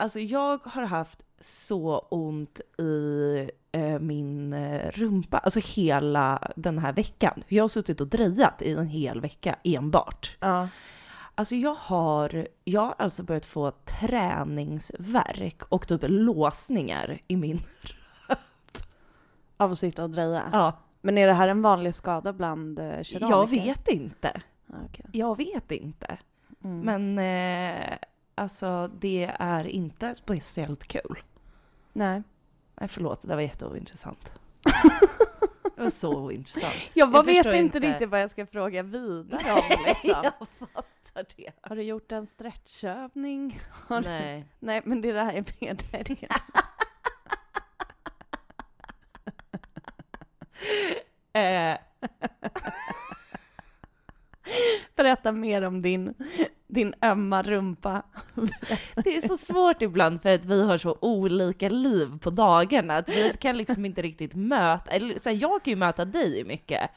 Alltså jag har haft så ont i eh, min eh, rumpa, alltså hela den här veckan. Jag har suttit och drejat i en hel vecka enbart. Ja. Alltså jag har, jag har alltså börjat få träningsverk och typ låsningar i min... Av att sitta och dreja. Ja, Men är det här en vanlig skada bland eh, keramiker? jag vet inte. Ja, okej. Jag vet inte. Mm. Men eh, alltså det är inte speciellt kul. Nej. Nej förlåt, det var jätteointressant. det var så ointressant. Jag bara vet förstår inte riktigt vad jag ska fråga vidare om liksom. jag fattar det. Har du gjort en stretchövning? Har du- Nej. Nej, men det är här jag menar. det. Eh, Berätta mer om din, din ömma rumpa. det är så svårt ibland för att vi har så olika liv på dagarna att vi kan liksom inte riktigt möta, eller så här, jag kan ju möta dig mycket.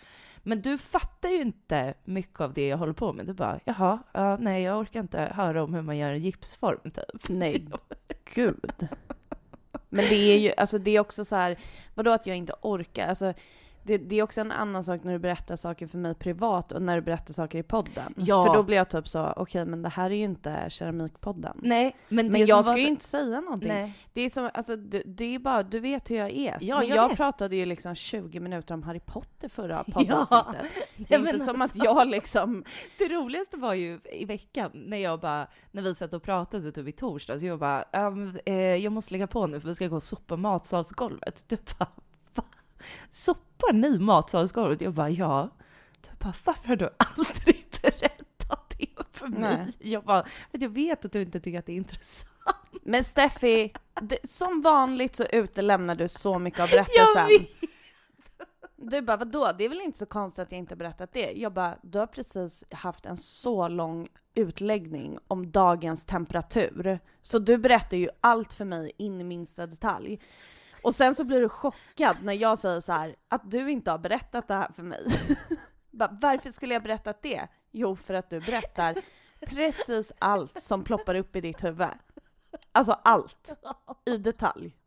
Men du fattar ju inte mycket av det jag håller på med. Du bara, jaha, ja, nej jag orkar inte höra om hur man gör en gipsform typ. Nej, gud. Men det är ju, alltså det är också så här, vadå att jag inte orkar? Alltså, det, det är också en annan sak när du berättar saker för mig privat och när du berättar saker i podden. Ja. För då blir jag typ så, okej men det här är ju inte keramikpodden. Nej, men, Men jag ska ju så- inte säga någonting. Nej. Det är som, alltså det, det är bara, du vet hur jag är. Ja, men jag jag, pratade ju liksom 20 minuter om Harry Potter förra Ja. poddavsnittet. Det är Nej, inte som alltså- att jag liksom, Det roligaste var ju i veckan när jag bara, när vi satt och pratade typ i torsdags, jag bara, "Ehm, eh, jag måste lägga på nu för vi ska gå och sopa matsalsgolvet. Du bara, va? Sopar ni matsalsgolvet? Jag bara, ja. Du bara, varför har du aldrig berättat det för mig? Nej. Jag bara, "För jag vet att du inte tycker att det är intressant. men Steffi, det, som vanligt så utelämnar du så mycket av Jag berättelsen. vet. Du bara, vadå? Det är väl inte så konstigt att jag inte berättat det? Jag bara, du har precis haft en så lång utläggning om dagens temperatur. Så du berättar ju allt för mig in i minsta detalj. Och sen så blir du chockad när jag säger så här, att du inte har berättat det här för mig. varför skulle jag berättat det? Jo, för att du berättar precis allt som ploppar upp i ditt huvud. Alltså allt, i detalj.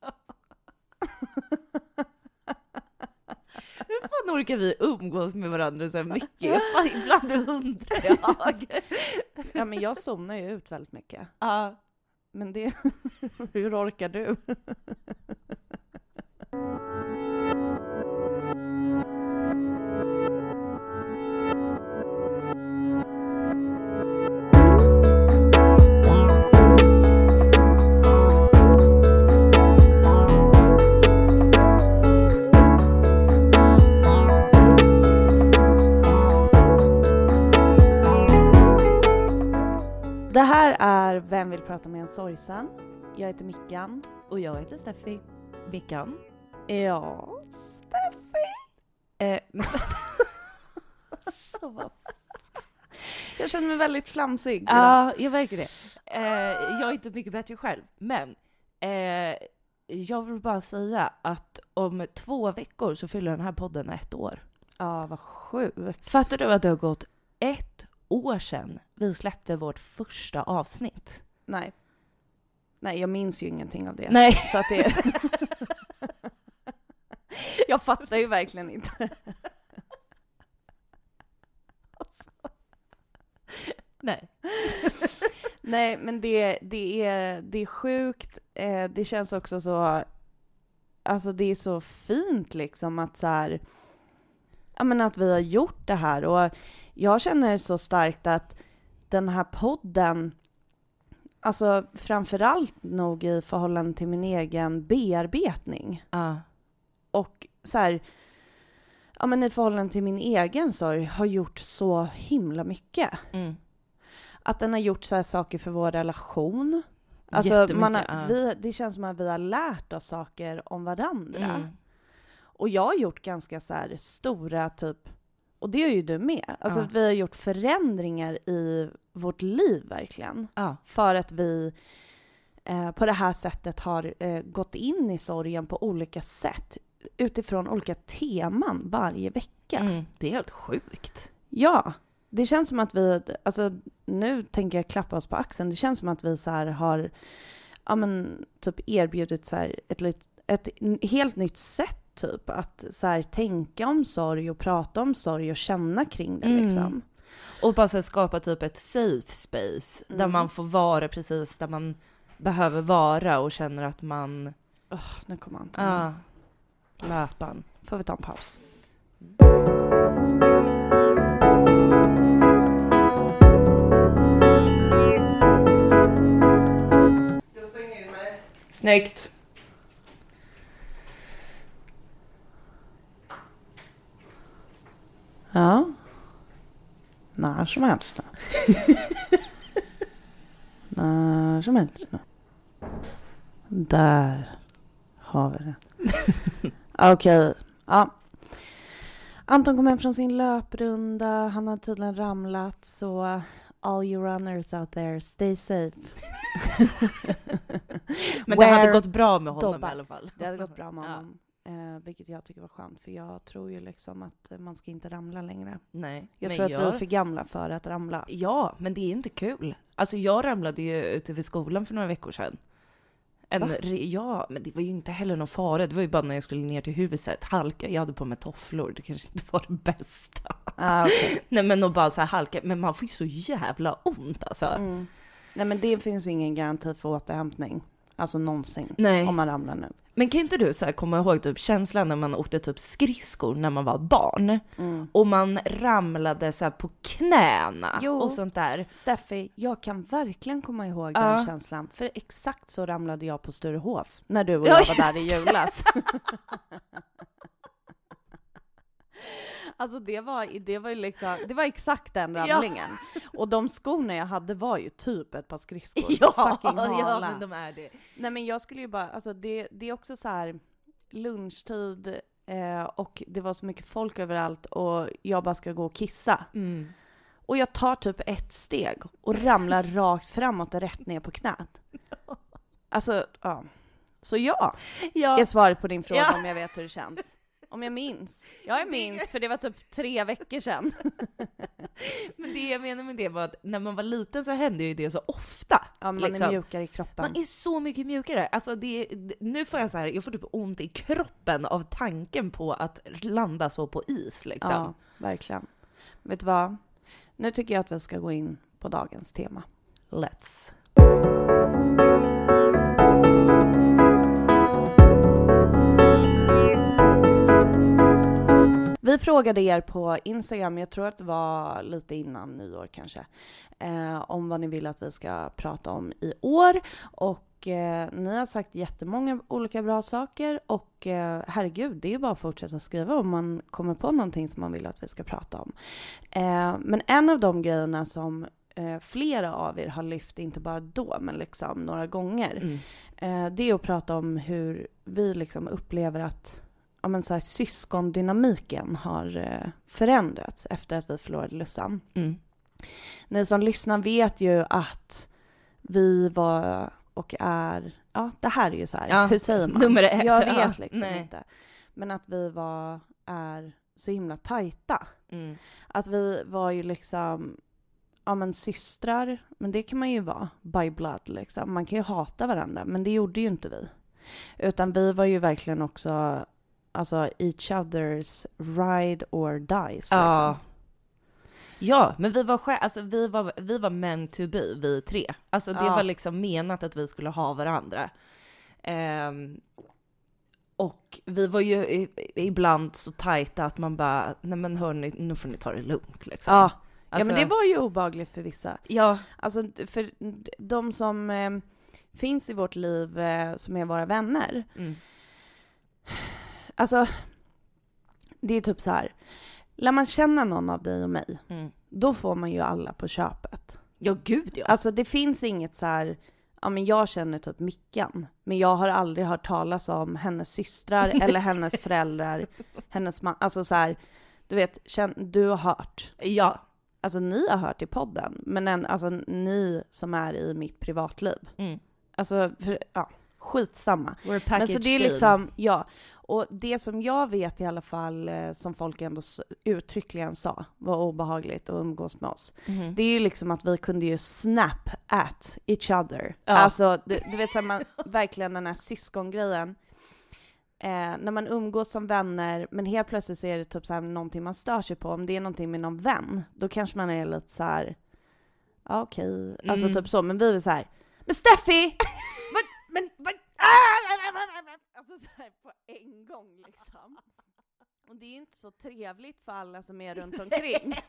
Hur fan orkar vi umgås med varandra så här mycket? Fan, Ibland undrar jag. Ja, men jag zonar ju ut väldigt mycket. Ja. Men det... Hur orkar du? Vem vill prata med en sorgsen? Jag heter Mickan. Och jag heter Steffi. Mickan. Ja, Steffi. Eh, Så. Jag känner mig väldigt flamsig. idag. Ja, jag märker det. Eh, jag är inte mycket bättre själv, men eh, jag vill bara säga att om två veckor så fyller den här podden ett år. Ja, vad sjukt. Fattar du att det har gått ett år sedan vi släppte vårt första avsnitt? Nej. Nej, jag minns ju ingenting av det. Nej. Så att det... jag fattar ju verkligen inte. Nej. Nej, men det, det, är, det är sjukt. Eh, det känns också så... Alltså det är så fint liksom att så här... Ja men att vi har gjort det här och jag känner så starkt att den här podden, alltså framförallt nog i förhållande till min egen bearbetning Ja. och så här, ja men i förhållande till min egen sorg har gjort så himla mycket Mm. att den har gjort så här saker för vår relation. Alltså man har, ja. vi, det känns som att vi har lärt oss saker om varandra. Mm. Och jag har gjort ganska så stora typ, och det har ju du med, alltså Ja. vi har gjort förändringar i vårt liv verkligen. Ja. För att vi eh, på det här sättet har eh, gått in i sorgen på olika sätt utifrån olika teman varje vecka. Mm. Det är helt sjukt. Ja, det känns som att vi, alltså nu tänker jag klappa oss på axeln, det känns som att vi så här har ja men typ erbjudit så ett, ett helt nytt sätt typ att så här tänka om sorg och prata om sorg och känna kring det Mm. liksom. Och bara så här skapa typ ett safe space där Mm. man får vara precis där man behöver vara och känner att man, Åh, nu kommer Anton. ja, löpan. Får vi ta en paus? Jag stänger in mig. Snyggt. Ja. När som helst nu. När som helst nu. Där har vi det. Okej. Ja. Anton kom hem från sin löprunda. Han har tydligen ramlat. Så all you runners out there, stay safe. Men det hade gått bra med honom dobbar. i alla fall. Det hade gått bra med honom. Eh, vilket jag tycker var skönt. För jag tror ju liksom att man ska inte ramla längre. Nej. Jag tror att jag... vi är för gamla för att ramla. Ja, men det är inte kul. Alltså jag ramlade ju ute vid skolan för några veckor sedan. En re- ja, men det var ju inte heller någon fara. Det var ju bara när jag skulle ner till huset. Halka, jag hade på mig tofflor. Det kanske inte var det bästa. Ah, okej. Nej men och bara så här halka. Men man får ju så jävla ont alltså. Mm. Nej men det finns ingen garanti för återhämtning. Alltså någonsin. Nej. Om man ramlar nu. Men kan inte du så komma ihåg typ känslan när man åkte typ skridskor när man var barn? Mm. Och man ramlade så på knäna Jo. och sånt där. Steffi, jag kan verkligen komma ihåg Ja. den känslan. För exakt så ramlade jag på Sturehof. När du och Ja, jag var där i julas. Alltså det var, det var ju liksom, det var exakt den Ja. ramlingen. Och de skorna jag hade var ju typ ett par skridskor. Ja, Fucking ja hala. men de är det. Nej men jag skulle ju bara, alltså det, det är också så här lunchtid eh, och det var så mycket folk överallt och jag bara ska gå och kissa. Mm. Och jag tar typ ett steg och ramlar rakt framåt och rätt ner på knät. Alltså, ja. Så ja, Ja. är svaret på din fråga Ja. om jag vet hur det känns. Om jag minns. Ja, jag minns, för det var typ tre veckor sedan. Men det jag menar med det var att när man var liten så hände ju det så ofta. Ja, man är Liksom. mjukare i kroppen. Man är så mycket mjukare. Alltså det- nu får jag så här, jag får typ ont i kroppen av tanken på att landa så på is liksom. Ja, verkligen. Vet du vad? Nu tycker jag att vi ska gå in på dagens tema. Let's. Vi frågade er på Instagram, jag tror att det var lite innan nyår kanske, eh, om vad ni vill att vi ska prata om i år. Och eh, ni har sagt jättemånga olika bra saker och eh, herregud, det är ju bara att fortsätta skriva om man kommer på någonting som man vill att vi ska prata om. Eh, men en av de grejerna som eh, flera av er har lyft, inte bara då, men liksom några gånger, Mm. Eh, det är att prata om hur vi liksom upplever att ja, men så här, syskondynamiken har eh, förändrats efter att vi förlorade Lussan. Mm. Ni som lyssnar vet ju att vi var och är, ja det här är ju så här, Ja, hur säger man? nummer ett, Jag ja, vet liksom nej. inte. Men att vi var, är så himla tajta. Mm. Att vi var ju liksom, ja men systrar, men det kan man ju vara by blood liksom. Man kan ju hata varandra, men det gjorde ju inte vi. Utan vi var ju verkligen också, alltså each others ride or dies Ja. liksom. Ja, men vi var, alltså, vi var, vi var meant to be, vi tre. Alltså det Ja. var liksom menat att vi skulle ha varandra. Ehm, och vi var ju ibland så tajta att man bara, nej men hörni, nu får ni ta det lugnt liksom. Ja. ja, Alltså, men det var ju obagligt för vissa. Ja, Alltså för de som eh, finns i vårt liv eh, som är våra vänner, mm. Alltså det är typ så här. Lär man känna någon av dig och mig, Mm. då får man ju alla på köpet. ja gud ja. Alltså det finns inget så här, ja men jag känner typ Mickan, men jag har aldrig hört talas om hennes systrar eller hennes föräldrar, hennes man, alltså så här, du vet, känn, du har hört. Ja. Alltså ni har hört i podden, men en, alltså ni som är i mitt privatliv. Mm. Alltså, för, ja, skitsamma. We're a Men package så det är deal. liksom, ja. Och det som jag vet i alla fall, eh, som folk ändå uttryckligen sa var obehagligt att umgås med oss. Mhm. Det är ju liksom att vi kunde ju snap at each other. Ja. Alltså, du, du vet så här, man, verkligen den här syskongrejen. Eh, när man umgås som vänner, men helt plötsligt så är det typ så här någonting man stör sig på. Om det är någonting med någon vän, då kanske man är lite så här. ja okej, alltså Mm. typ så. Men vi är så här, men Steffi! men, men, men, alltså så här på en gång liksom. Och det är ju inte så trevligt för alla som är runt omkring.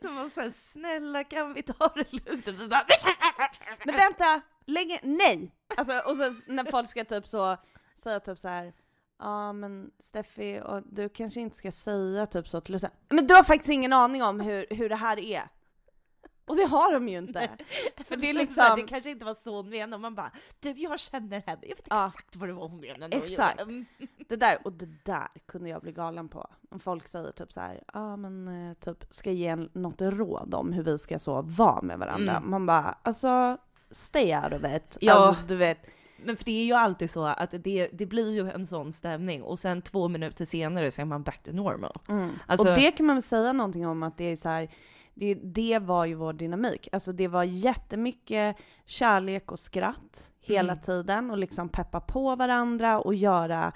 De var såhär, snälla kan vi ta det lugnt? Och vi bara, Men vänta, länge, nej! Alltså, och så när folk ska typ så säga typ så här. Ja men Steffi, och du kanske inte ska säga typ så till Lucia. Men du har faktiskt ingen aning om hur, hur det här är. Och det har de ju inte. För det är liksom- Det kanske inte var så hon menade, och man bara du jag känner henne, jag vet Ja. exakt vad det var hon menade. Exakt. Det där, och det där kunde jag bli galen på. Om folk säger typ så här, ja men eh, typ ska ge en, något råd om hur vi ska så vara med varandra. Mm. Man bara, alltså stay out of it. Ja. Alltså, du vet, Men för det är ju alltid så att det, det blir ju en sån stämning och sen två minuter senare så är man back to normal. Mm. Alltså- och det kan man väl säga någonting om att det är så här, det, det var ju vår dynamik. Alltså det var jättemycket kärlek och skratt hela Mm. tiden och liksom peppa på varandra och göra,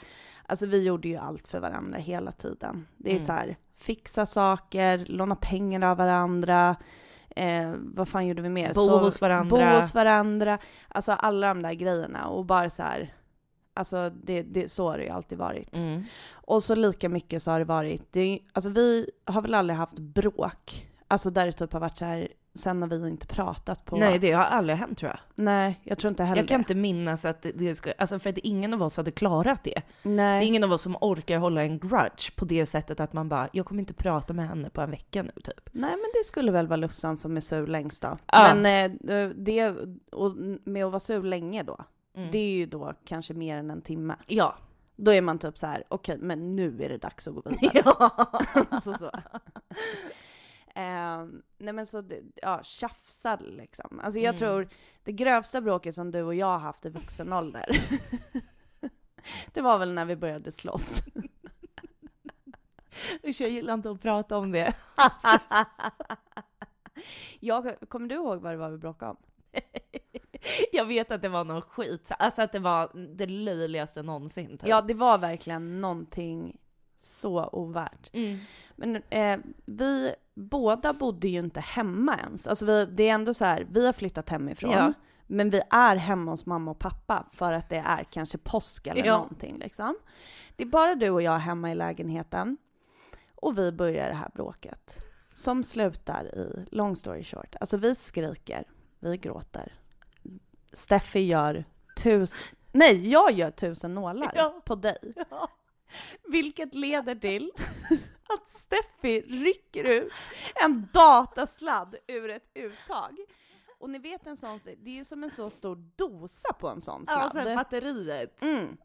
alltså vi gjorde ju allt för varandra hela tiden. Det är Mm. så här, fixa saker, låna pengar av varandra, eh, vad fan gjorde vi mer? Bo hos varandra. Bo hos varandra, alltså alla de där grejerna och bara så här, alltså det, det, så har det ju alltid varit. Mm. Och så lika mycket så har det varit, det, alltså vi har väl aldrig haft bråk, alltså där det typ har varit så här, sen har vi inte pratat på... Nej det har aldrig hänt tror jag. Nej, jag tror inte heller Jag kan inte minnas att det- det ska, alltså för att ingen av oss hade klarat det. Det är Nej. ingen av oss som orkar hålla en grudge på det sättet att man bara, jag kommer inte prata med henne på en vecka nu typ. Nej, men det skulle väl vara Lussan som är sur längst då. Ja. Men eh, det, och med att vara sur länge då, Mm. det är ju då kanske mer än en timme. Ja. Då är man typ så här: okej, men nu är det dags att gå vidare. ja. så, så. Ehm, nej men så, ja, tjafsade liksom. Alltså jag Mm. tror, det grövsta bråket som du och jag har haft i vuxen ålder, det var väl när vi började slåss. Usch, jag gillar inte att prata om det. jag, kommer du ihåg vad det var vi bråkade om? Jag vet att det var någon skit, alltså att det var det löjligaste någonsin. Typ. Ja, det var verkligen någonting så ovärt. Mm. Men eh, vi båda bodde ju inte hemma ens. Alltså vi, det är ändå så här, vi har flyttat hemifrån. Ja. Men vi är hemma hos mamma och pappa för att det är kanske påsk eller Ja. någonting liksom. Det är bara du och jag hemma i lägenheten. Och vi börjar det här bråket. Som slutar i, long story short, alltså vi skriker, vi gråter. Steffi gör tusen, nej jag gör tusen nålar Ja. på dig. Vilket leder till att Steffi rycker ut en datasladd ur ett uttag. Och ni vet en sån, det är ju som en så stor dosa på en sån Ja, sladd. sen batteriet. Mm.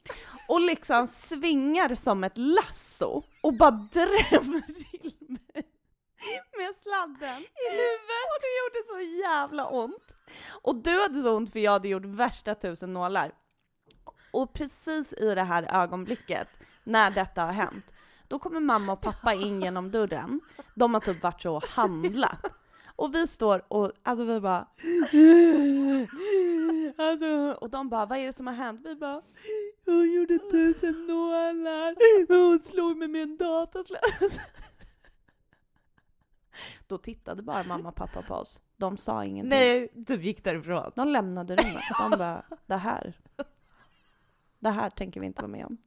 Och liksom svingar som ett lasso och bara drämmer till mig med sladden i huvudet. Och det gjorde så jävla ont. Och du hade så ont för jag hade gjort värsta tusen nålar. Och precis i det här ögonblicket, när detta har hänt, då kommer mamma och pappa in genom dörren. De har typ varit så och handlat. Och vi står och, alltså vi bara... Alltså, och de bara, vad är det som har hänt? Vi bara, hon gjorde tusen nålar, men hon slog mig med en datasladd. Då tittade bara mamma och pappa på oss. De sa ingenting. Nej, du gick därifrån. De lämnade rummet. De bara, det här, det här tänker vi inte vara med om.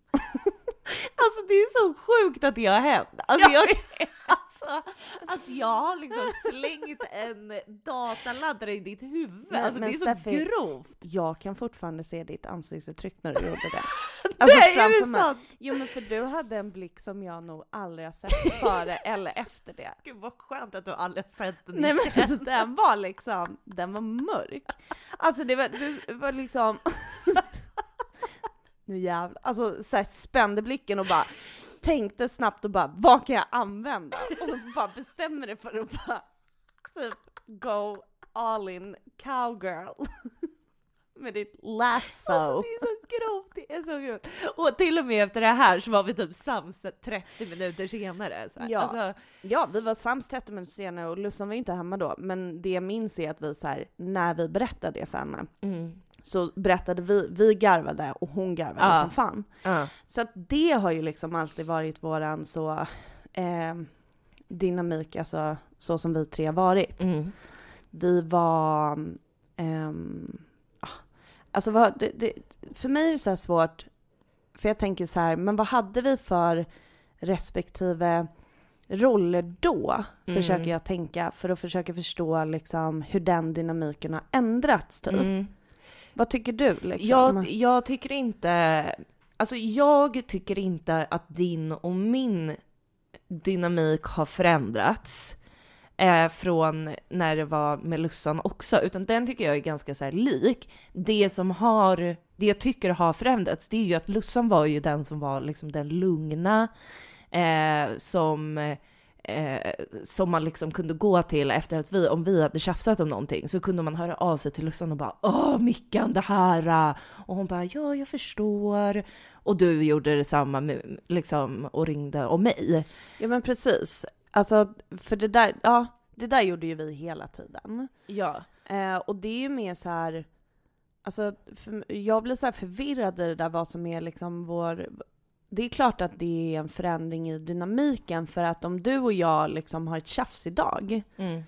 Alltså det är så sjukt att det har hänt. Alltså, jag, alltså att jag har liksom slängt en dataladdare i ditt huvud. Men- alltså men det är så Steffi, grovt. Jag kan fortfarande se ditt ansiktsuttryck när du gjorde det. Alltså Nej, är det sant? Jo men för du hade en blick som jag nog aldrig har sett före eller efter det. Gud vad skönt att du aldrig har sett den Nej men den var liksom, den var mörk. Alltså det var, du var liksom, nu jävlar, alltså så här, spände blicken och bara tänkte snabbt och bara vad kan jag använda? Och så bara bestämmer dig för att bara typ go all in cowgirl. Med ditt lasso. Alltså, det är så grovt, det är så grovt. Och till och med efter det här så var vi typ sams 30 minuter senare. Ja. Alltså, Ja, vi var sams 30 minuter senare och Lussan var ju inte hemma då, men det jag minns är att vi så här, när vi berättade det för henne, mm. Så berättade vi, vi garvade och hon garvade Ja. som fan. ja. Så att det har ju liksom alltid varit våran så eh, dynamik, alltså så som vi tre har varit. Mm. Vi var, ah, alltså vad, det, det, för mig är det så här svårt, för jag tänker så här, men vad hade vi för respektive roller då? Mm. Försöker jag tänka, för att försöka förstå liksom hur den dynamiken har ändrats typ. Mm. Vad tycker du liksom? Jag, jag tycker inte, alltså jag tycker inte att din och min dynamik har förändrats eh, från när det var med Lussan också, utan den tycker jag är ganska så lik. Det som har, det jag tycker har förändrats, det är ju att Lussan var ju den som var liksom den lugna, eh, som eh, som man liksom kunde gå till efter att vi, om vi hade tjafsat om någonting, så kunde man höra av sig till Lussan och bara Åh Mickan det här! Och hon bara Ja, jag förstår. Och du gjorde detsamma liksom, och ringde om mig. Ja men precis. Alltså, för det där, ja, det där gjorde ju vi hela tiden. Ja. Eh, och det är ju mer så här, alltså för, jag blir så här förvirrad i det där vad som är liksom vår, det är klart att det är en förändring i dynamiken för att om du och jag liksom har ett tjafs idag, Mm.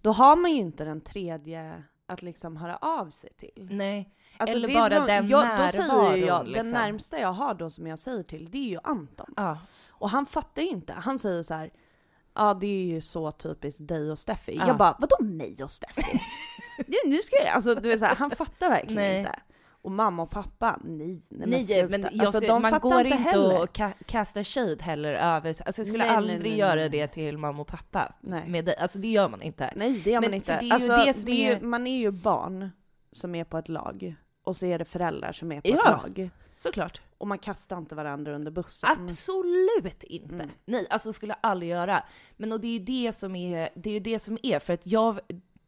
då har man ju inte den tredje att liksom höra av sig till. Nej. Alltså, Eller bara den då säger jag, liksom. Den närmsta jag har då som jag säger till, det är ju Anton. Ja. Och han fattar ju inte. Han säger så här. Ja det är ju så typiskt dig och Steffi. Ja. Jag bara, vadå mig och Steffi? du, nu ska jag... Alltså du vet så här, han fattar verkligen Nej. inte. Och mamma och pappa, nej, nej, Nej, sluta. men jag alltså, ska, de man går inte inte heller. att ka- kasta shade heller över, alltså jag skulle Nej, aldrig nej, göra nej. det till mamma och pappa Nej. med dig, alltså det gör man inte. Nej det gör Men man inte. det är ju alltså, är är- ju, man är ju barn som är på ett lag. Och så är det föräldrar som är på Ja. ett lag. Såklart. Och man kastar inte varandra under bussen. Absolut inte. Mm. Nej, alltså skulle jag aldrig göra. Men och det är ju det som är, det är ju det som är, för att jag,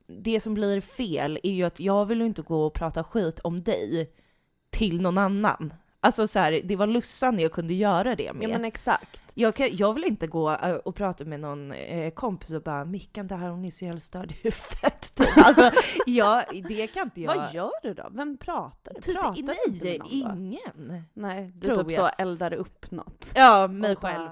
det som blir fel är ju att jag vill inte gå och prata skit om dig till någon annan. Alltså så här, det var Lussan jag kunde göra det med. Ja men exakt. jag, kan, jag vill inte gå eh, och prata med någon eh, kompis och bara “Mickan, det här hon är så jävla störd i huvudet”. Typ. Alltså, jag, det kan inte jag. Vad gör du då? Vem pratar du? Typ, pratar du nej, då? ingen. Nej, du Tror typ jag. så eldar upp något. Ja, mig själv.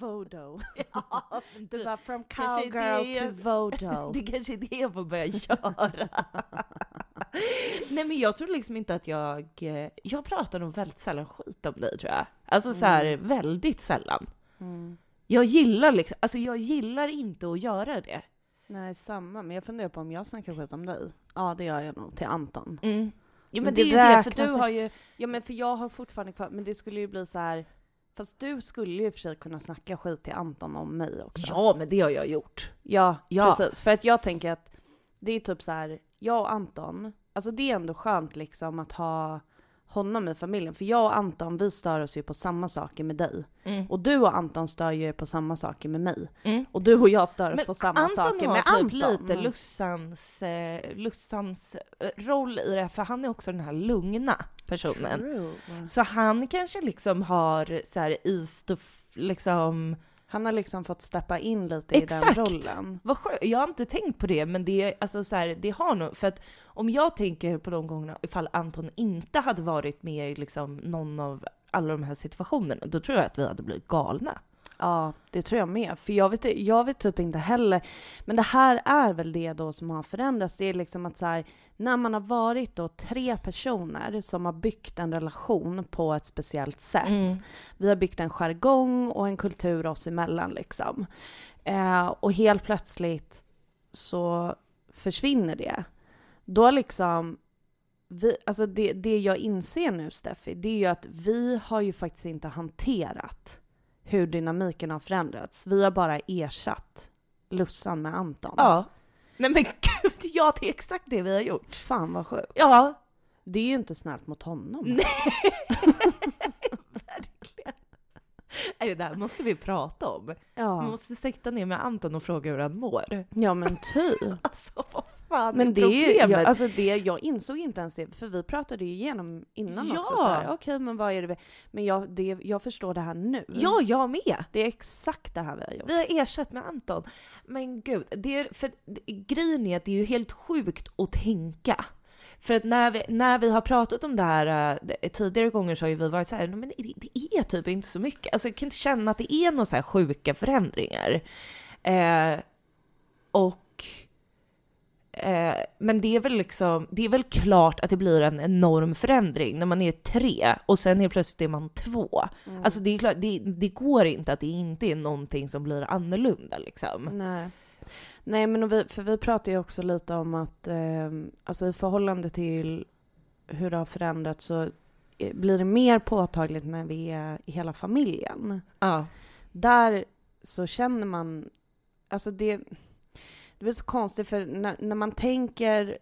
Vodo. Ja, Du bara from cowgirl to vodo. Det kanske är det jag får börja göra. Nej men jag tror liksom inte att jag, eh, jag pratar nog väldigt sällan skit om dig tror jag. Alltså så här Mm. väldigt sällan. Mm. Jag gillar liksom, alltså jag gillar inte att göra det. Nej, samma. Men jag funderar på om jag snackar skit om dig. Ja, det gör jag nog. Till Anton. Mm. Ja men, Men det, det är ju det, för du har ju, Ja, men för jag har fortfarande kvar, men det skulle ju bli så här. Fast du skulle ju i och för sig kunna snacka skit till Anton om mig också. ja men det har jag gjort. Ja, Ja. precis. För att jag tänker att det är typ så här, jag och Anton, alltså det är ändå skönt liksom att ha honom i familjen. För jag och Anton, vi stör oss ju på samma saker med dig. Mm. Och du och Anton stör ju er på samma saker med mig. Mm. Och du och jag stör oss på samma Anton saker har med typ Anton. lite Lussans, eh, Lussans eh, roll i det, för han är också den här lugna personen. True. Så han kanske liksom har så här is f- liksom, Han har liksom fått steppa in lite i Exakt. den rollen. vad skönt, jag har inte tänkt på det men det är alltså så här, det har nog, för att om jag tänker på de gångerna ifall Anton inte hade varit med i liksom någon av alla de här situationerna, då tror jag att vi hade blivit galna. Ja, det tror jag med. För jag vet, jag vet typ inte heller. Men det här är väl det då som har förändrats. Det är liksom att så här, när man har varit då tre personer som har byggt en relation på ett speciellt sätt. Mm. Vi har byggt en jargong och en kultur oss emellan liksom. Eh, och helt plötsligt så försvinner det. Då liksom, vi, alltså det, det jag inser nu Steffi, det är ju att vi har ju faktiskt inte hanterat hur dynamiken har förändrats. Vi har bara ersatt Lussan med Anton. Ja. Nej men gud, ja det är exakt det vi har gjort. Fan vad sjukt. Ja. Det är ju inte snällt mot honom. Nej. Verkligen. Nej, Det här måste vi prata om. Ja. måste sitta ner med Anton och fråga hur han mår. ja men ty. Alltså vad fan Men det problemet? jag, alltså det, jag insåg inte ens det, för vi pratade ju igenom innan Ja. också. Okej, men vad är det Men jag, det, jag förstår det här nu. ja, jag med. Det är exakt det här vi har gjort. Vi har ersatt med Anton. Men gud, det är, för grejen är att det är ju helt sjukt att tänka. För att när vi, när vi har pratat om det här äh, tidigare gånger så har ju vi varit så här, men det, det är typ inte så mycket. Alltså jag kan inte känna att det är några så här sjuka förändringar. Eh, och eh, men det är väl liksom, det är väl klart att det blir en enorm förändring när man är tre och sen helt plötsligt är man två. Mm. Alltså det är klart, det, det går inte att det inte är någonting som blir annorlunda liksom. Nej. Nej, men vi, för vi pratar ju också lite om att eh, alltså i förhållande till hur det har förändrats så eh, blir det mer påtagligt när vi är i hela familjen. Ja. Där så känner man, alltså det, det blir så konstigt för när, när man tänker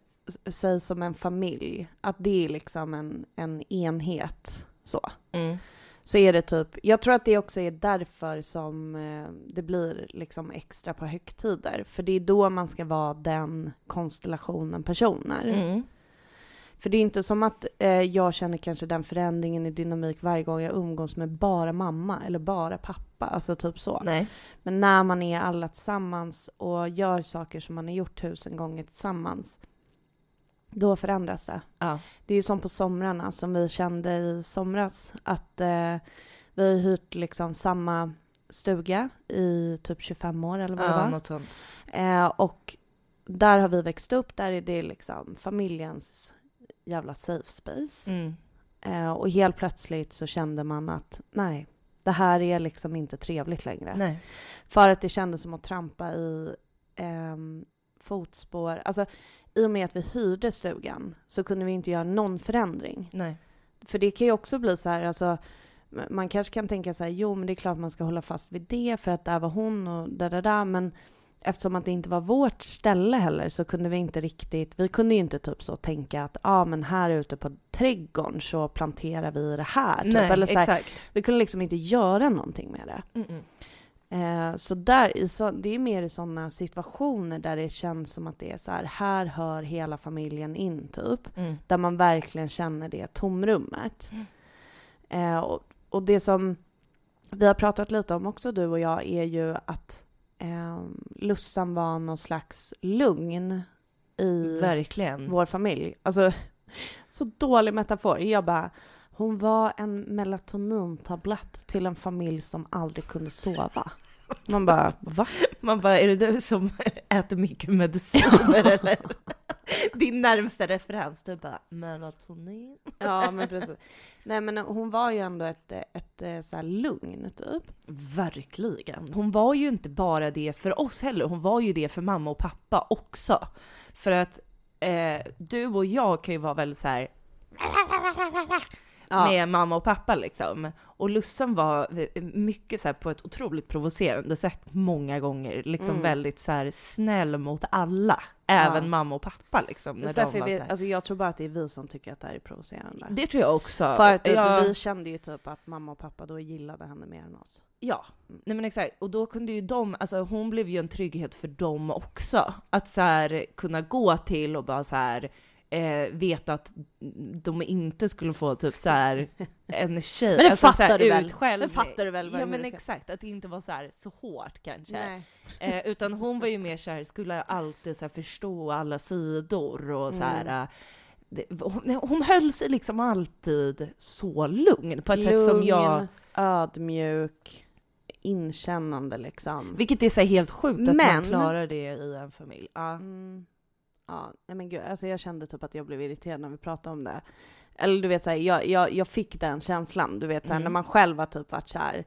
sig som en familj, att det är liksom en, en enhet så. Mm. Så är det typ, jag tror att det också är därför som eh, det blir liksom extra på högtider. För det är då man ska vara den konstellationen personer. Mm. För det är inte som att eh, jag känner kanske den förändringen i dynamik varje gång jag umgås med bara mamma eller bara pappa. Alltså typ så. Nej. Men när man är alla tillsammans och gör saker som man har gjort tusen gånger tillsammans, då förändras det. Ja. Det är ju som på somrarna som vi kände i somras att eh, vi har hyrt liksom samma stuga i typ 25 år eller vad det ja, var. något sånt. Eh, och där har vi växt upp, där är det liksom familjens jävla safe space. Mm. Eh, och helt plötsligt så kände man att nej, det här är liksom inte trevligt längre. Nej. För att det kändes som att trampa i ehm, fotspår. Alltså, i och med att vi hyrde stugan så kunde vi inte göra någon förändring. Nej. För det kan ju också bli så här, alltså, man kanske kan tänka så här, jo men det är klart man ska hålla fast vid det för att där var hon och där, där, där. Men eftersom att det inte var vårt ställe heller så kunde vi inte riktigt, vi kunde ju inte typ så tänka att ja ah, men här ute på trädgården så planterar vi det här. Typ. Nej, Eller så här, vi kunde liksom inte göra någonting med det. Mm-mm. Eh, så där, så, det är mer i sådana situationer där det känns som att det är så här, här hör hela familjen in typ. Mm. Där man verkligen känner det tomrummet. Mm. Eh, och, och det som vi har pratat lite om också du och jag är ju att eh, Lussan var någon slags lugn i Verkligen. vår familj. Alltså, så dålig metafor. Jag bara, hon var en melatonintablett till en familj som aldrig kunde sova. Man bara, va? Man bara, är det du som äter mycket mediciner eller? Din närmsta referens, du bara melatonin. Ja, men precis. Nej, men hon var ju ändå ett, ett, ett så här lugn, typ. Verkligen. Hon var ju inte bara det för oss heller, hon var ju det för mamma och pappa också. För att eh, du och jag kan ju vara väldigt så här Ja. med mamma och pappa liksom. Och Lussan var mycket så här på ett otroligt provocerande sätt många gånger, liksom Mm. väldigt så här snäll mot alla, även Ja. mamma och pappa liksom. När de var vi, alltså jag tror bara att det är vi som tycker att det här är provocerande. Det tror jag också. För att jag, vi kände ju typ att mamma och pappa då gillade henne mer än oss. Ja, nej men exakt. Och då kunde ju de, alltså hon blev ju en trygghet för dem också. Att så här kunna gå till och bara så här eh, veta att de inte skulle få typ så här en tjej, Men det alltså så fattar här du väl? utskällning. Det fattar du väl vad Ja men exakt, att det inte var så här så hårt kanske. Nej. Eh, utan hon var ju mer så här, skulle alltid så här förstå alla sidor och så här. Mm. eh, det, hon, hon höll sig liksom alltid så lugn på ett sätt som jag Lugn, ödmjuk, inkännande liksom. Vilket är så helt sjukt att man Men- klarar det i en familj. Ja. Mm. Ja, nej men gud, alltså jag kände typ att jag blev irriterad när vi pratade om det. Eller du vet såhär, jag, jag, jag fick den känslan, du vet såhär Mm. när man själv har typ varit såhär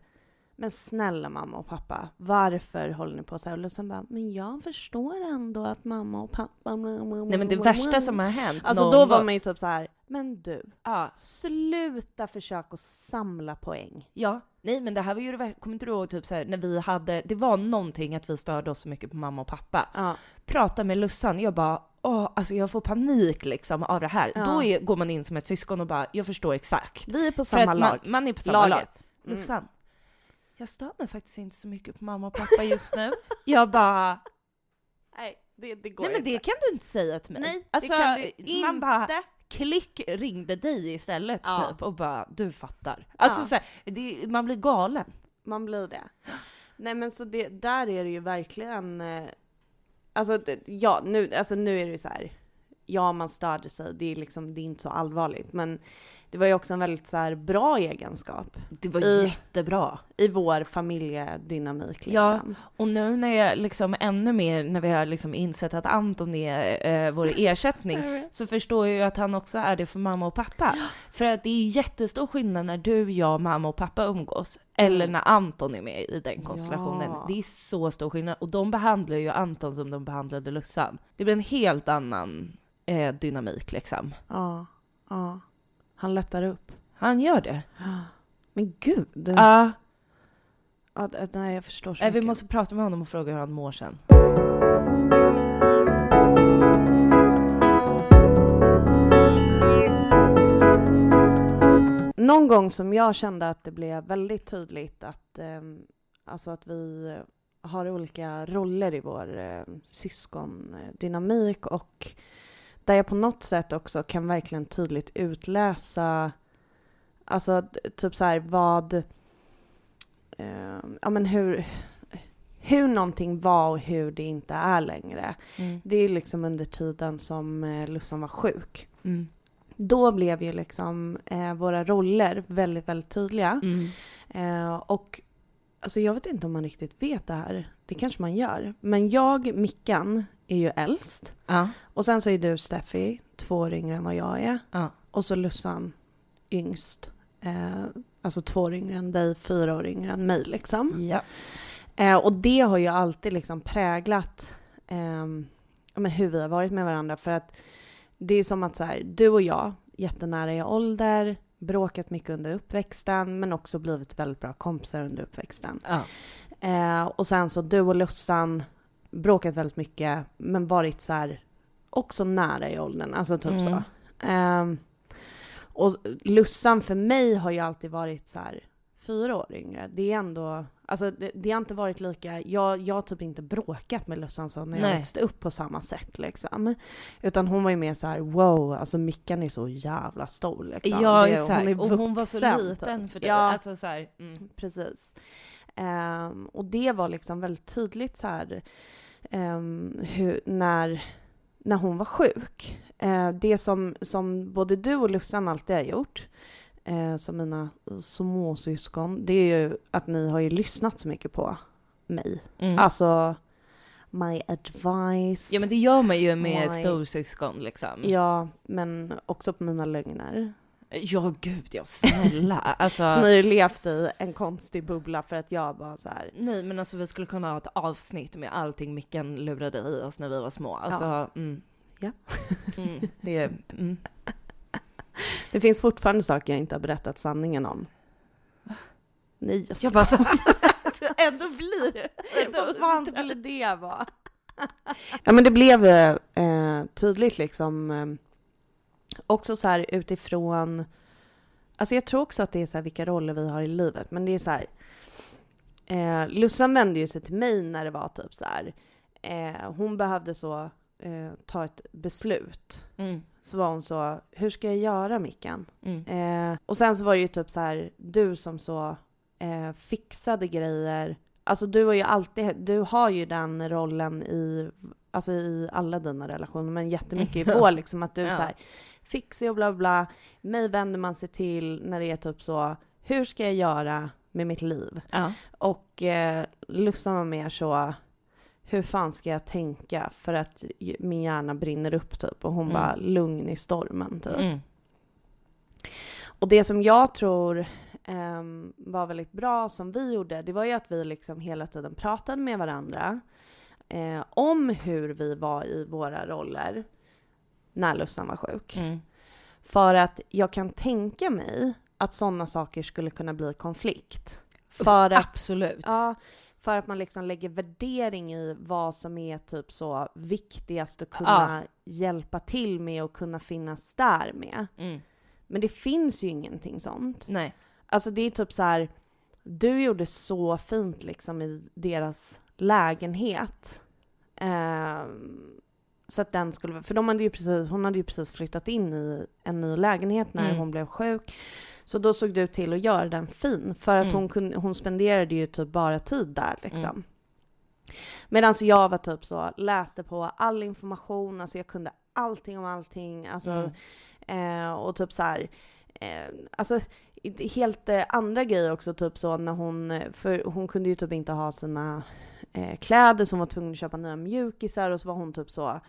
men snälla mamma och pappa, varför håller ni på så här? Och Lussan bara, men jag förstår ändå att mamma och pappa... Nej men det värsta som har hänt Alltså då var man ju typ så här, men du, Ja, sluta försöka samla poäng. ja. Nej men det här var ju det kommer inte du ihåg typ så här, när vi hade, det var någonting att vi störde oss så mycket på mamma och pappa. Ja. Prata med Lussan, jag bara åh, alltså jag får panik liksom av det här. Ja. Då är, går man in som ett syskon och bara, jag förstår exakt. Vi är på samma lag. Man, man är på samma lag. Laget. Mm. Jag stör mig faktiskt inte så mycket på mamma och pappa just nu. jag bara, Nej, Det, det går Nej men inte. det kan du inte säga till mig. Nej, alltså, det kan du inte. man bara klick ringde dig istället Ja. typ och bara du fattar. Alltså Ja. så här, det, man blir galen. Man blir det. Nej men så det, där är det ju verkligen, eh, alltså ja nu, alltså nu är det så här. ja man störde sig, det är liksom, det är inte så allvarligt, men det var ju också en väldigt så här bra egenskap Det var I- jättebra. i vår familjedynamik Ja. liksom. Och nu när jag liksom ännu mer, när vi har liksom insett att Anton är eh, vår ersättning, så förstår jag ju att han också är det för mamma och pappa. För att det är jättestor skillnad när du, jag, mamma och pappa umgås, eller Mm. när Anton är med i den konstellationen. Ja. Det är så stor skillnad. Och de behandlar ju Anton som de behandlade Lussan. Det blir en helt annan eh, dynamik liksom. Ja, ja. Han lättar upp. Han gör det. Men gud! Ja, Ja, nej jag förstår så eh, vi mycket. måste prata med honom och fråga hur han mår sen. Någon gång som jag kände att det blev väldigt tydligt att, ehm, alltså att vi har olika roller i vår eh, syskondynamik och där jag på något sätt också kan verkligen tydligt utläsa, alltså typ så här vad, eh, ja men hur, hur någonting var och hur det inte är längre. Mm. Det är liksom under tiden som eh, Lussan var sjuk. Mm. Då blev ju liksom eh, våra roller väldigt, väldigt tydliga. Mm. Eh, och alltså jag vet inte om man riktigt vet det här. Det kanske man gör. Men jag, Mickan, är ju äldst. Ja. Och sen så är du, Steffi, två år yngre än vad jag är. Ja. Och så Lussan, yngst. Eh, alltså två år yngre än dig, fyra år yngre än mig liksom. Ja. Eh, och det har ju alltid liksom präglat ja, men hur vi har varit med varandra. För att det är som att så här, du och jag, jättenära i ålder, bråkat mycket under uppväxten, men också blivit väldigt bra kompisar under uppväxten. Ja. Eh, och sen så du och Lussan, bråkat väldigt mycket, men varit så här, också nära i åldern, alltså typ Mm. så. Ehm, och Lussan för mig har ju alltid varit så här fyra år yngre. Det är ändå, alltså det, det har inte varit lika, jag, jag har typ inte bråkat med Lussan så när jag Nej. växte upp på samma sätt liksom. Utan hon var ju mer så här: wow, alltså Mickan är så jävla stor liksom. Ja, Det- exakt. är och hon var så liten typ. för dig. Ja, Alltså så här, mm. precis. Ehm, och det var liksom väldigt tydligt så här ehm, hur, när, när hon var sjuk. Eh, det som, som både du och Lussan alltid har gjort, eh, som mina småsyskon, det är ju att ni har ju lyssnat så mycket på mig. Mm. Alltså, my advice. Ja men det gör man ju med Why? storsyskon liksom. Ja, men också på mina lögner. Ja gud ja, snälla. alltså, Så ni har ju levt i en konstig bubbla för att jag bara så här. nej men alltså vi skulle kunna ha ett avsnitt med allting Mickan lurade i oss när vi var små. Alltså, mm. Ja. mm, det är, mm. Det finns fortfarande saker jag inte har berättat sanningen om. Nej, jag, Jag bara, ändå blir det. Vad fan skulle det vara? ja men det blev eh, tydligt liksom eh, också så här utifrån Alltså jag tror också att det är så här vilka roller vi har i livet men det är så här eh, Lussan vände ju sig till mig när det var typ så här eh, hon behövde så eh, ta ett beslut Mm, så var hon så hur ska jag göra Mickan? mm, Eh, och sen så var det ju typ så här, du som så eh, fixade grejer. Alltså du har ju alltid, du har ju den rollen i, alltså i alla dina relationer, men jättemycket i vår liksom att du Ja. så här fixig och bla bla. Mig vänder man sig till när det är typ så, hur ska jag göra med mitt liv? ja. Och eh, Lussan var mer så, hur fan ska jag tänka för att min hjärna brinner upp typ och hon Mm. bara lugn i stormen typ. Mm. Och det som jag tror ehm, var väldigt bra som vi gjorde, det var ju att vi liksom hela tiden pratade med varandra eh, om hur vi var i våra roller när Lussan var sjuk. Mm. För att jag kan tänka mig att sådana saker skulle kunna bli konflikt. För att, Absolut. ja, för att man liksom lägger värdering i vad som är typ så viktigast att kunna hjälpa till med och kunna finnas där med. Mm. Men det finns ju ingenting sånt. Nej. Alltså det är typ så här, du gjorde så fint liksom i deras lägenhet. Ehm, så att den skulle, för de hade ju precis, hon hade ju precis flyttat in i en ny lägenhet när Mm. hon blev sjuk. Så då såg ut till att göra den fin, för att Mm. hon, kunde, hon spenderade ju typ bara tid där liksom. Mm. Medan jag var typ så, läste på all information, alltså jag kunde allting om allting, alltså Mm. Eh, och typ så här, eh, alltså helt eh, andra grejer också, typ så när hon, för hon kunde ju typ inte ha sina eh, kläder så hon var tvungen att köpa nya mjukisar och så var hon typ så, ja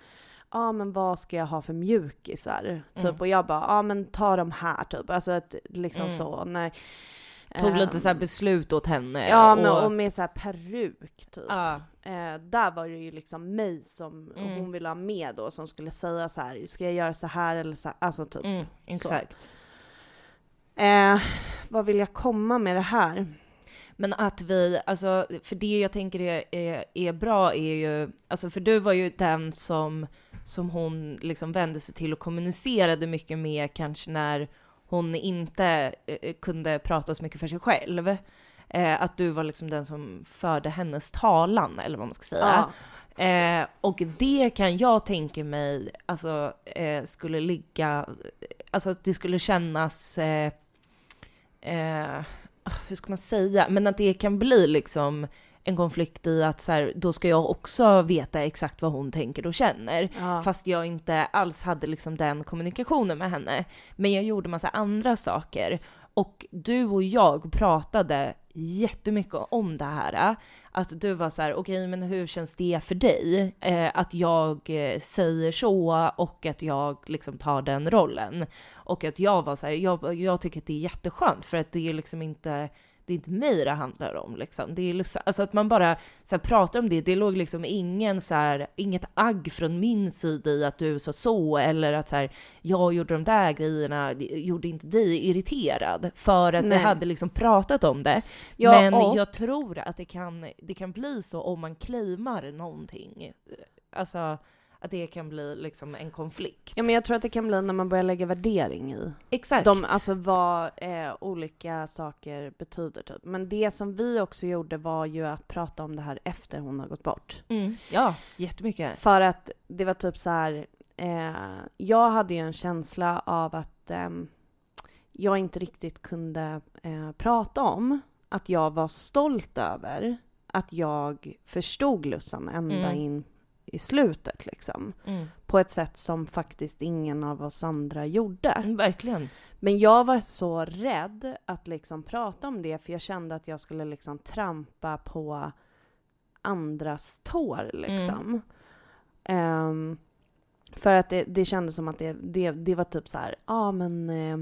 ah, men vad ska jag ha för mjukisar? Typ Mm. och jag bara, ja ah, men ta de här typ, alltså att, liksom Mm. så när Tog lite ehm, så här beslut åt henne. Ja, men, och med så här peruk typ. Ja. Eh, där var det ju liksom mig som Mm. hon ville ha med då, som skulle säga så här, ska jag göra så här eller så här? Alltså typ. Mm, exakt. Eh, vad vill jag komma med det här? Men att vi, alltså, för det jag tänker är, är, är bra är ju, alltså för du var ju den som, som hon liksom vände sig till och kommunicerade mycket med kanske när hon inte eh, kunde prata så mycket för sig själv. Eh, att du var liksom den som förde hennes talan, eller vad man ska säga. Eh, och det kan jag tänka mig alltså, eh, skulle ligga, alltså att det skulle kännas, eh, eh, hur ska man säga, men att det kan bli liksom en konflikt i att så här, då ska jag också veta exakt vad hon tänker och känner. ja. Fast jag inte alls hade liksom den kommunikationen med henne. Men jag gjorde massa andra saker. Och du och jag pratade jättemycket om det här. Att du var så här, okej men hur känns det för dig? Eh, att jag eh, säger så och att jag liksom tar den rollen. Och att jag var så här, jag, jag tycker att det är jätteskönt för att det är liksom inte det är inte mig det handlar om liksom. Det är liksom, alltså att man bara så här, pratar om det. Det låg liksom ingen så här, inget agg från min sida i att du sa så eller att så här, jag gjorde de där grejerna, gjorde inte dig irriterad för att vi Nej. hade liksom pratat om det. Ja, Men och- jag tror att det kan, det kan bli så om man claimar någonting. Alltså att det kan bli liksom en konflikt. Ja men jag tror att det kan bli när man börjar lägga värdering i Exakt. de, alltså vad eh, olika saker betyder typ. Men det som vi också gjorde var ju att prata om det här efter hon har gått bort. mm, ja, jättemycket. För att det var typ så här. Eh, jag hade ju en känsla av att ehm, jag inte riktigt kunde eh, prata om att jag var stolt över att jag förstod Lussan ända Mm. in i slutet liksom. Mm. På ett sätt som faktiskt ingen av oss andra gjorde. Mm, verkligen. Men jag var så rädd att liksom prata om det för jag kände att jag skulle liksom trampa på andras tår liksom. Ehm, för att det, det kändes som att det, det, det var typ så här, ja ah, men eh,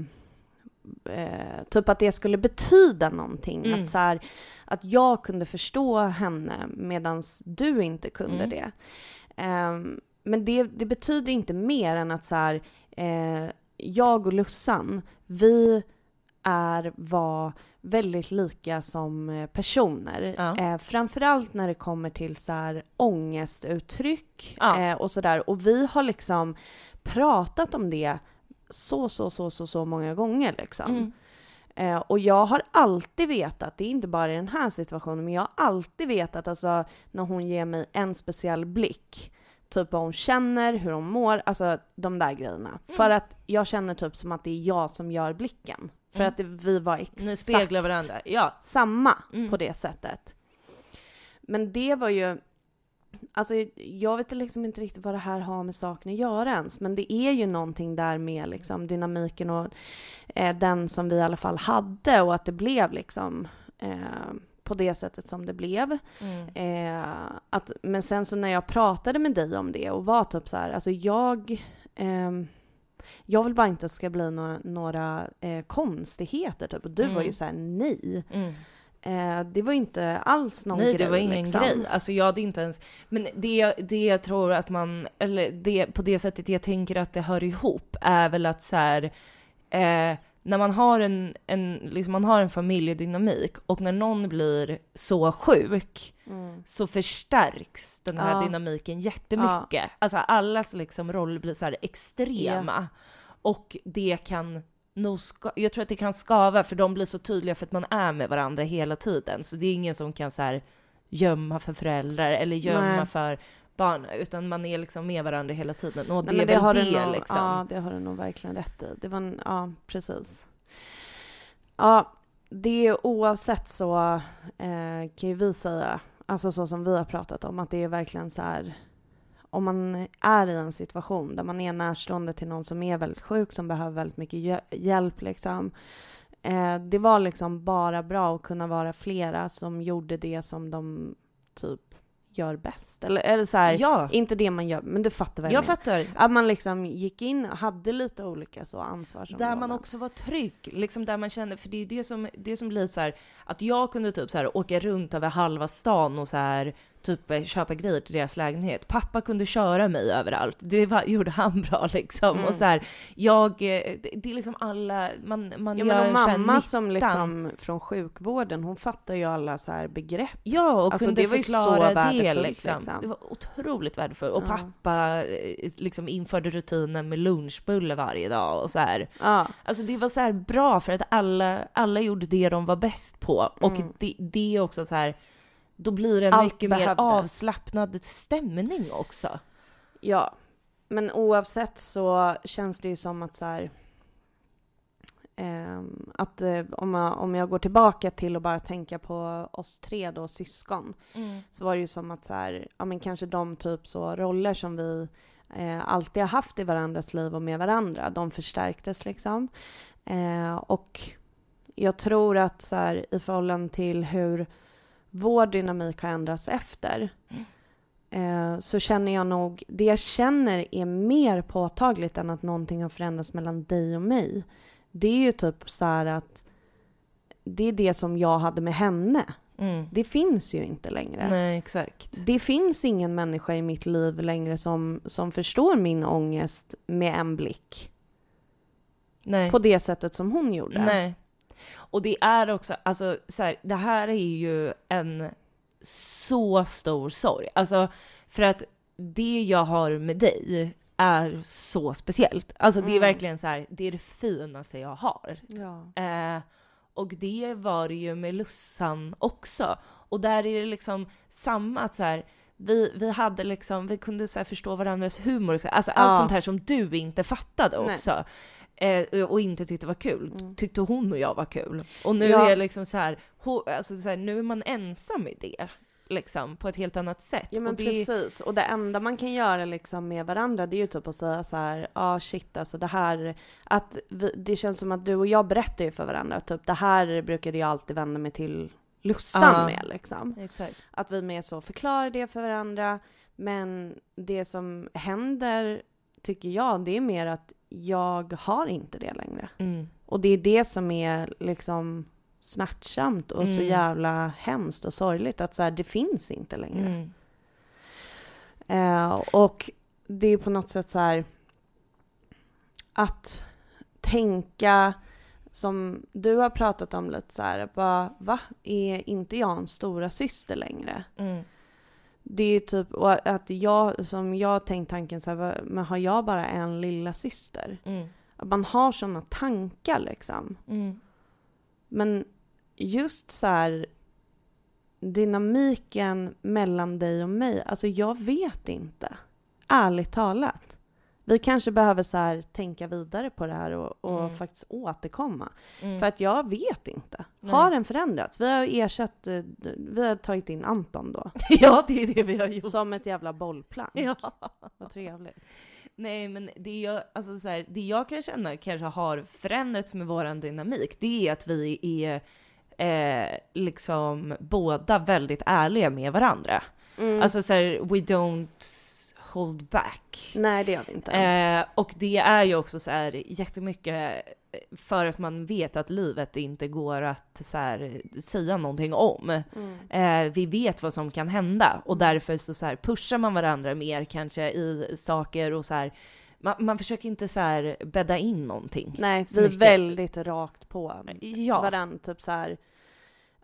eh, typ att det skulle betyda någonting. Mm. Att, så här, att jag kunde förstå henne medan du inte kunde Mm. det. Ehm, men det, det betyder inte mer än att så här, eh, jag och Lussan, vi är, var väldigt lika som eh, personer. Ja. Eh, framförallt när det kommer till så här ångestuttryck Ja. eh, och sådär. Och vi har liksom pratat om det så, så, så, så, så många gånger liksom. Mm. Eh, och jag har alltid vetat, det är inte bara i den här situationen, men jag har alltid vetat alltså när hon ger mig en speciell blick, typ vad hon känner, hur hon mår, alltså de där grejerna. För att jag känner typ som att det är jag som gör blicken. För Mm. att det, vi var exakt varandra. Ja. samma Mm. på det sättet. Men det var ju, alltså jag vet liksom inte riktigt vad det här har med saken att göra ens, men det är ju någonting där med liksom dynamiken och eh, den som vi i alla fall hade och att det blev liksom eh, på det sättet som det blev. Mm. Eh, att, men sen så när jag pratade med dig om det och var typ så här, alltså jag ehm, jag vill bara inte att det ska bli några, några eh, konstigheter typ. Och du var ju Mm. så här nej. Mm. Eh, det var inte alls någon Nej, grej. det var ingen liksom. grej. Alltså jag hade inte ens... Men det, det jag tror att man, eller det, på det sättet jag tänker att det hör ihop är väl att så här, eh, när man har en, en, liksom man har en familjedynamik och när någon blir så sjuk Mm. så förstärks den här Ja. dynamiken jättemycket. Alltså allas liksom roller blir så extrema. Och det kan nog ska, jag tror att det kan skava för de blir så tydliga för att man är med varandra hela tiden. Så det är ingen som kan så här gömma för föräldrar eller gömma Nej. för barn, utan man är liksom med varandra hela tiden. Och det Nej, är men väl har det, nog, liksom. Ja, det har du nog verkligen rätt i. Det var en, ja, precis. Ja, det är oavsett så eh, kan ju vi säga, alltså så som vi har pratat om, att det är verkligen så här om man är i en situation där man är närstående till någon som är väldigt sjuk, som behöver väldigt mycket hj- hjälp liksom. Eh, det var liksom bara bra att kunna vara flera som gjorde det som de typ gör bäst. Eller, eller så här, Ja, inte det man gör, men du fattar vad jag jag menar. fattar. Att man liksom gick in och hade lite olika så ansvarsområden. Där man också var trygg, liksom där man kände, för det är det som, det som blir så här, att jag kunde typ så här åka runt över halva stan och så här typ eh, köpa grejer till deras lägenhet. Pappa kunde köra mig överallt, det var, gjorde han bra liksom. Mm. Och så här, jag, eh, det, det är liksom alla, man, man Ja gör men här mamma som liksom från sjukvården, hon fattar ju alla så här begrepp. Ja, och Alltså, kunde det var förklara det liksom. liksom. Det var otroligt värdefullt. Och Ja. pappa eh, liksom införde rutinen med lunchbulle varje dag och så här. Ja, Alltså det var så här bra för att alla, alla gjorde det de var bäst på. Och Mm. det, det är också så här, då blir det en Allt mycket mer avslappnad stämning också. ja. Men oavsett så känns det ju som att så här, ehm, att eh, om, jag, om jag går tillbaka till att bara tänka på oss tre då, syskon, så var det ju som att så här, ja men kanske de typ så roller som vi eh, alltid har haft i varandras liv och med varandra, de förstärktes liksom. Eh, och jag tror att så här, i förhållande till hur vår dynamik har ändrats efter eh, så känner jag nog, det jag känner är mer påtagligt än att någonting har förändrats mellan dig och mig. Det är ju typ så att det är det som jag hade med henne. Mm. Det finns ju inte längre. Nej, exakt. Det finns ingen människa i mitt liv längre som, som förstår min ångest med en blick. Nej. På det sättet som hon gjorde. Nej. Och det är också, alltså så här, det här är ju en så stor sorg. Alltså för att det jag har med dig är så speciellt. Alltså det är Mm. verkligen så här, det är det finaste jag har. Ja. Eh, och det var det ju med Lussan också. Och där är det liksom samma att så här, vi, vi hade liksom, vi kunde så förstå varandras humor, också. alltså allt Ja. sånt här som du inte fattade Nej. Eh, och inte tyckte var kul, Mm. tyckte hon och jag var kul. Och nu Ja. är liksom så här, ho, alltså så här, nu är man ensam i det. Liksom, på ett helt annat sätt. Ja men och det, precis, och det enda man kan göra liksom med varandra det är ju typ att säga så här, ja ah, shit alltså det här, att vi, det känns som att du och jag berättar ju för varandra, typ det här brukade jag alltid vända mig till Lussan Ja. med liksom. Exakt. Att vi mer så förklarar det för varandra, men det som händer tycker jag, det är mer att jag har inte det längre. Mm. Och det är det som är liksom smärtsamt och så Mm. jävla hemskt och sorgligt att så här, det finns inte längre. Mm. Eh, och det är på något sätt så här att tänka som du har pratat om lite så här, bara, va? Är inte jag en stora syster längre? Mm. Det är typ, och att jag, som jag tänkt tanken så här, men har jag bara en lilla syster? Mm. Att man har sådana tankar liksom. Mm. Men just så här dynamiken mellan dig och mig, alltså jag vet inte. Ärligt talat. Vi kanske behöver så här tänka vidare på det här och, och Mm. faktiskt återkomma. Mm. För att jag vet inte. Nej. Har den förändrats? Vi har ersatt, eh, vi har tagit in Anton då. ja, det är det vi har gjort. Som ett jävla bollplank. Ja. Vad trevligt. Nej, men det jag, alltså så här, det jag kan känna kanske har förändrats med våran dynamik, det är att vi är eh, liksom båda väldigt ärliga med varandra. Mm. Alltså så här, we don't hold back. Nej, det gör vi inte. Eh, och det är ju också så här jättemycket för att man vet att livet inte går att så här, säga någonting om. Mm. Eh, vi vet vad som kan hända och därför så, så här, pushar man varandra mer kanske i saker och så här. Man, man försöker inte så här bädda in någonting. Nej, vi är väldigt rakt på Ja. varandra. Typ så här,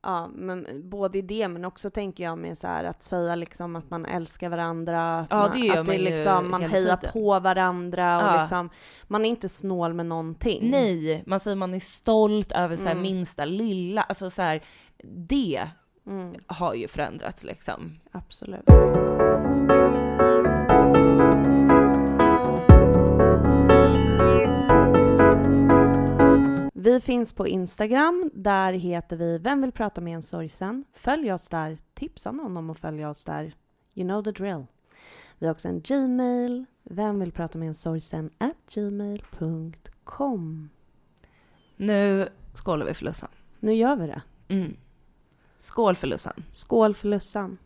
ja, men både i det men också tänker jag med så här att säga liksom att man älskar varandra, att, Ja, man, det att man det ju liksom, man hejar tiden. på varandra och Ja. liksom, man är inte snål med någonting. Nej, man säger man är stolt över så här Mm. minsta lilla, alltså så här, det Mm, har ju förändrats liksom. absolut. Vi finns på Instagram. Där heter vi Vem vill prata med en sorgsen? Följ oss där. Tipsa någon om att följa oss där. You know the drill. Vi har också en Gmail. Vem vill prata med en sorgsen? At gmail.com. Nu skålar vi för Lussan. Nu gör vi det. Mm. Skål för Lussan. Skål för Lussan.